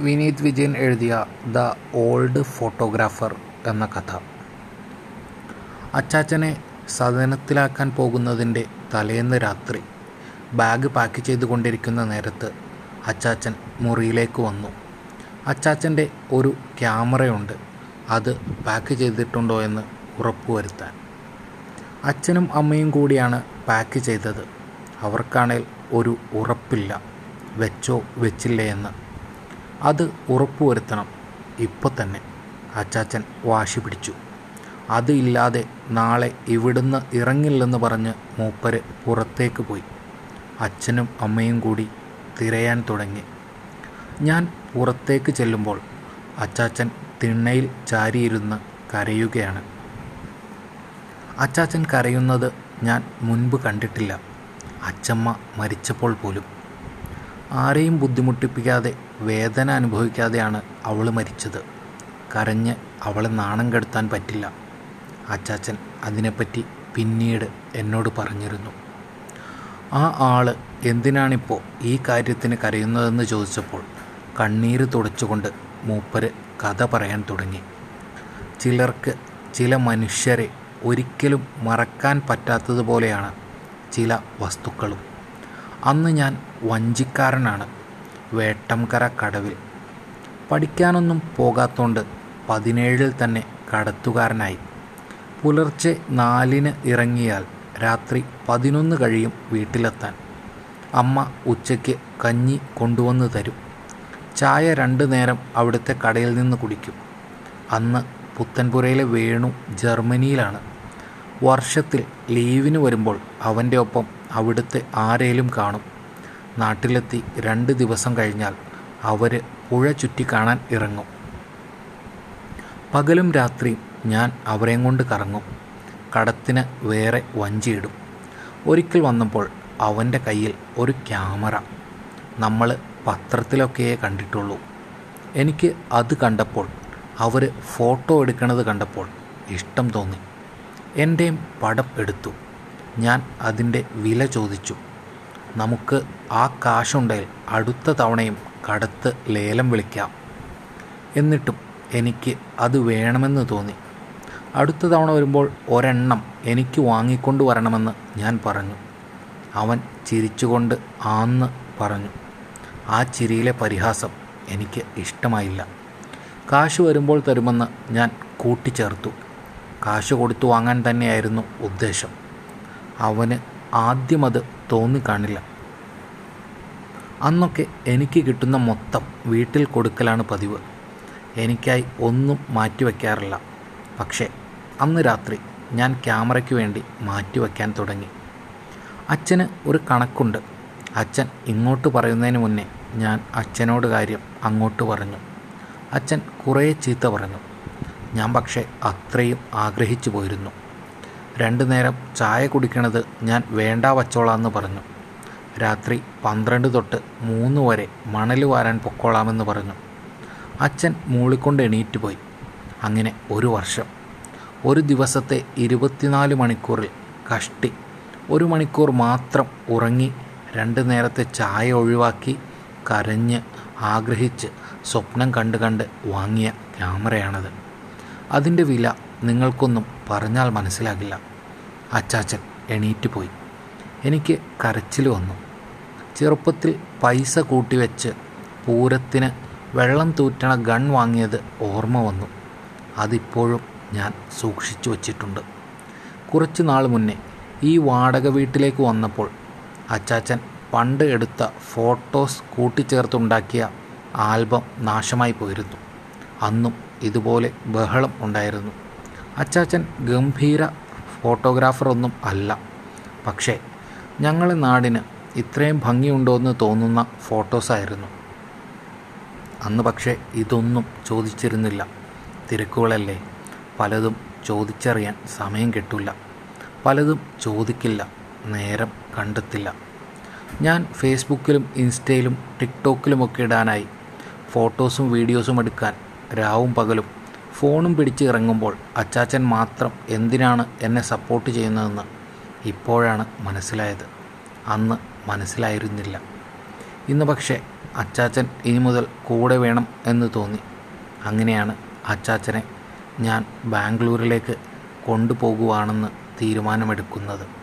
വിനീത് വിജയൻ എഴുതിയ the old photographer എന്ന കഥ. അച്ചാച്ചനെ സദനത്തിലാക്കാൻ പോകുന്നതിന്റെ തലേന്ന് രാത്രി ബാഗ് പാക്ക് ചെയ്തുകൊണ്ടിരിക്കുന്ന നേരത്ത് അച്ചാച്ചൻ മുറിയിലേക്ക് വന്നു. അച്ചാച്ചന്റെ ഒരു ക്യാമറയുണ്ട്. അത് പാക്ക് ചെയ്തിട്ടുണ്ടോ എന്ന് ഉറപ്പുവരുത്താൻ. അച്ഛനും അമ്മയും കൂടിയാണ് പാക്ക് ചെയ്തത്. അവർക്കാണേൽ ഒരു ഉറപ്പില്ല. വെച്ചോ വെച്ചില്ലേ എന്ന് അത് ഉറപ്പുവരുത്തണം. ഇപ്പോൾ തന്നെ. അച്ചാച്ചൻ വാശി പിടിച്ചു. അത് ഇല്ലാതെ നാളെ ഇവിടുന്ന് ഇറങ്ങില്ലെന്ന് പറഞ്ഞ് മൂപ്പര് പുറത്തേക്ക് പോയി. അച്ഛനും അമ്മയും കൂടി തിരയാൻ തുടങ്ങി. ഞാൻ പുറത്തേക്ക് ചെല്ലുമ്പോൾ അച്ചാച്ചൻ തിണ്ണയിൽ ചാരിയിരുന്ന് കരയുകയാണ്. അച്ചാച്ചൻ കരയുന്നത് ഞാൻ മുൻപ് കണ്ടിട്ടില്ല. അച്ചമ്മ മരിച്ചപ്പോൾ പോലും. ആരെയും ബുദ്ധിമുട്ടിപ്പിക്കാതെ വേദന അനുഭവിക്കാതെയാണ് അവൾ മരിച്ചത്. കരഞ്ഞ് അവളെ നാണം കെടുത്താൻ പറ്റില്ല. അച്ചാച്ചൻ അതിനെപ്പറ്റി പിന്നീട് എന്നോട് പറഞ്ഞിരുന്നു. ആ ആൾ എന്തിനാണിപ്പോൾ ഈ കാര്യത്തിന് കരയുന്നതെന്ന് ചോദിച്ചപ്പോൾ കണ്ണീര് തുടച്ചുകൊണ്ട് മൂപ്പര് കഥ പറയാൻ തുടങ്ങി. ചിലർക്ക് ചില മനുഷ്യരെ ഒരിക്കലും മറക്കാൻ പറ്റാത്തതുപോലെയാണ് ചില വസ്തുക്കളും. അന്ന് ഞാൻ വഞ്ചിക്കാരനാണ്. വേട്ടംകര കടവിൽ. പഠിക്കാനൊന്നും പോകാത്തോണ്ട് പതിനേഴിൽ തന്നെ കടത്തുകാരനായി. പുലർച്ചെ നാലിന് ഇറങ്ങിയാൽ രാത്രി പതിനൊന്ന് കഴിയും വീട്ടിലെത്താൻ. അമ്മ ഉച്ചയ്ക്ക് കഞ്ഞി കൊണ്ടുവന്ന് തരും. ചായ രണ്ടു നേരം അവിടുത്തെ കടയിൽ നിന്ന് കുടിക്കും. അന്ന് പുത്തൻപുരയിലെ വേണു ജർമ്മനിയിലാണ്. വർഷത്തിൽ ലീവിന് വരുമ്പോൾ അവന്റെ ഒപ്പം അവിടുത്തെ ആരേലും കാണും. നാട്ടിലെത്തി രണ്ട് ദിവസം കഴിഞ്ഞാൽ അവർ പുഴ ചുറ്റി കാണാൻ ഇറങ്ങും. പകലും രാത്രിയും ഞാൻ അവരെയും കൊണ്ട് കറങ്ങും. കടത്തിന് വേറെ വഞ്ചിയിടും. ഒരിക്കൽ വന്നപ്പോൾ അവന്റെ കയ്യിൽ ഒരു ക്യാമറ. നമ്മൾ പത്രത്തിലൊക്കെയേ കണ്ടിട്ടുള്ളൂ. എനിക്ക് അത് കണ്ടപ്പോൾ അവർ ഫോട്ടോ എടുക്കണത് കണ്ടപ്പോൾ ഇഷ്ടം തോന്നി. എന്റെയും പടം എടുത്തു. ഞാൻ അതിന്റെ വില ചോദിച്ചു. നമുക്ക് ആ കാശുണ്ടെങ്കിൽ അടുത്ത തവണയും കടത്ത് ലേലം വിളിക്കാം. എന്നിട്ടും എനിക്ക് അത് വേണമെന്ന് തോന്നി. അടുത്ത തവണ വരുമ്പോൾ ഒരെണ്ണം എനിക്ക് വാങ്ങിക്കൊണ്ട് വരണമെന്ന് ഞാൻ പറഞ്ഞു. അവൻ ചിരിച്ചുകൊണ്ട് ആന്ന് പറഞ്ഞു. ആ ചിരിയിലെ പരിഹാസം എനിക്ക് ഇഷ്ടമായില്ല. കാശ് വരുമ്പോൾ തരുമെന്ന് ഞാൻ കൂട്ടിച്ചേർത്തു. കാശ് കൊടുത്തു വാങ്ങാൻ തന്നെയായിരുന്നു ഉദ്ദേശം. അവന് ആദ്യമത് തോന്നിക്കാണില്ല. അന്നൊക്കെ എനിക്ക് കിട്ടുന്ന മൊത്തം വീട്ടിൽ കൊടുക്കലാണ് പതിവ്. എനിക്കായി ഒന്നും മാറ്റിവെക്കാറില്ല പക്ഷേ അന്ന് രാത്രി ഞാൻ ക്യാമറയ്ക്ക് വേണ്ടി മാറ്റിവെക്കാൻ തുടങ്ങി. അച്ഛന് ഒരു കണക്കുണ്ട്. അച്ഛൻ ഇങ്ങോട്ട് പറയുന്നതിന് മുന്നേ ഞാൻ അച്ഛനോട് കാര്യം അങ്ങോട്ട് പറഞ്ഞു. അച്ഛൻ കുറേ ചീത്ത പറഞ്ഞു. ഞാൻ പക്ഷേ അത്രയും ആഗ്രഹിച്ചു പോയിരുന്നു. രണ്ടു നേരം ചായ കുടിക്കണത് ഞാൻ വേണ്ട വച്ചോളാമെന്ന് പറഞ്ഞു. രാത്രി പന്ത്രണ്ട് തൊട്ട് മൂന്ന് വരെ മണൽ വാരാൻ പൊക്കോളാമെന്ന് പറഞ്ഞു. അച്ഛൻ മൂളിക്കൊണ്ട് എണീറ്റ് പോയി. അങ്ങനെ ഒരു വർഷം. ഒരു ദിവസത്തെ ഇരുപത്തിനാല് മണിക്കൂറിൽ കഷ്ടി ഒരു മണിക്കൂർ മാത്രം ഉറങ്ങി രണ്ട് നേരത്തെ ചായ ഒഴിവാക്കി കരഞ്ഞ് ആഗ്രഹിച്ച് സ്വപ്നം കണ്ട് കണ്ട് വാങ്ങിയ ക്യാമറയാണത്. അതിന്റെ വില നിങ്ങൾക്കൊന്നും പറഞ്ഞാൽ മനസ്സിലാകില്ല. അച്ചാച്ചൻ എണീറ്റ് പോയി. എനിക്ക് കരച്ചിൽ വന്നു. ചെറുപ്പത്തിൽ പൈസ കൂട്ടിവെച്ച് പൂരത്തിന് വെള്ളം തൂറ്റണ ഗൺ വാങ്ങിയത് ഓർമ്മ വന്നു. അതിപ്പോഴും ഞാൻ സൂക്ഷിച്ചു വച്ചിട്ടുണ്ട്. കുറച്ച് നാൾ മുന്നേ ഈ വാടക വീട്ടിലേക്ക് വന്നപ്പോൾ അച്ചാച്ചൻ പണ്ട് എടുത്ത ഫോട്ടോസ് കൂട്ടിച്ചേർത്തുണ്ടാക്കിയ ആൽബം നാശമായി പോയിരുന്നു. അന്നും ഇതുപോലെ ബഹളം ഉണ്ടായിരുന്നു. അച്ചാച്ചൻ ഗംഭീര ഫോട്ടോഗ്രാഫറൊന്നും അല്ല. പക്ഷേ ഞങ്ങളെ നാടിന് ഇത്രയും ഭംഗിയുണ്ടോ എന്ന് തോന്നുന്ന ഫോട്ടോസായിരുന്നു. അന്ന് പക്ഷേ ഇതൊന്നും ചോദിച്ചിരുന്നില്ല. തിരക്കുകളല്ലേ? പലതും ചോദിച്ചറിയാൻ സമയം കിട്ടില്ല പലതും ചോദിക്കില്ല. നേരം കണ്ടെത്തില്ല. ഞാൻ ഫേസ്ബുക്കിലും ഇൻസ്റ്റയിലും ടിക്ടോക്കിലുമൊക്കെ ഇടാനായി ഫോട്ടോസും വീഡിയോസും എടുക്കാൻ രാവും പകലും ഫോണും പിടിച്ച് ഇറങ്ങുമ്പോൾ അച്ചാച്ചൻ മാത്രം എന്തിനാണ് എന്നെ സപ്പോർട്ട് ചെയ്യുന്നതെന്ന് ഇപ്പോഴാണ് മനസ്സിലായത്. അന്ന് മനസ്സിലായിരുന്നില്ല. ഇന്ന് പക്ഷേ അച്ചാച്ചൻ ഇനി മുതൽ കൂടെ വേണം എന്ന് തോന്നി. അങ്ങനെയാണ് അച്ചാച്ചനെ ഞാൻ ബാംഗ്ലൂരിലേക്ക് കൊണ്ടുപോകുവാണെന്ന് തീരുമാനമെടുക്കുന്നത്.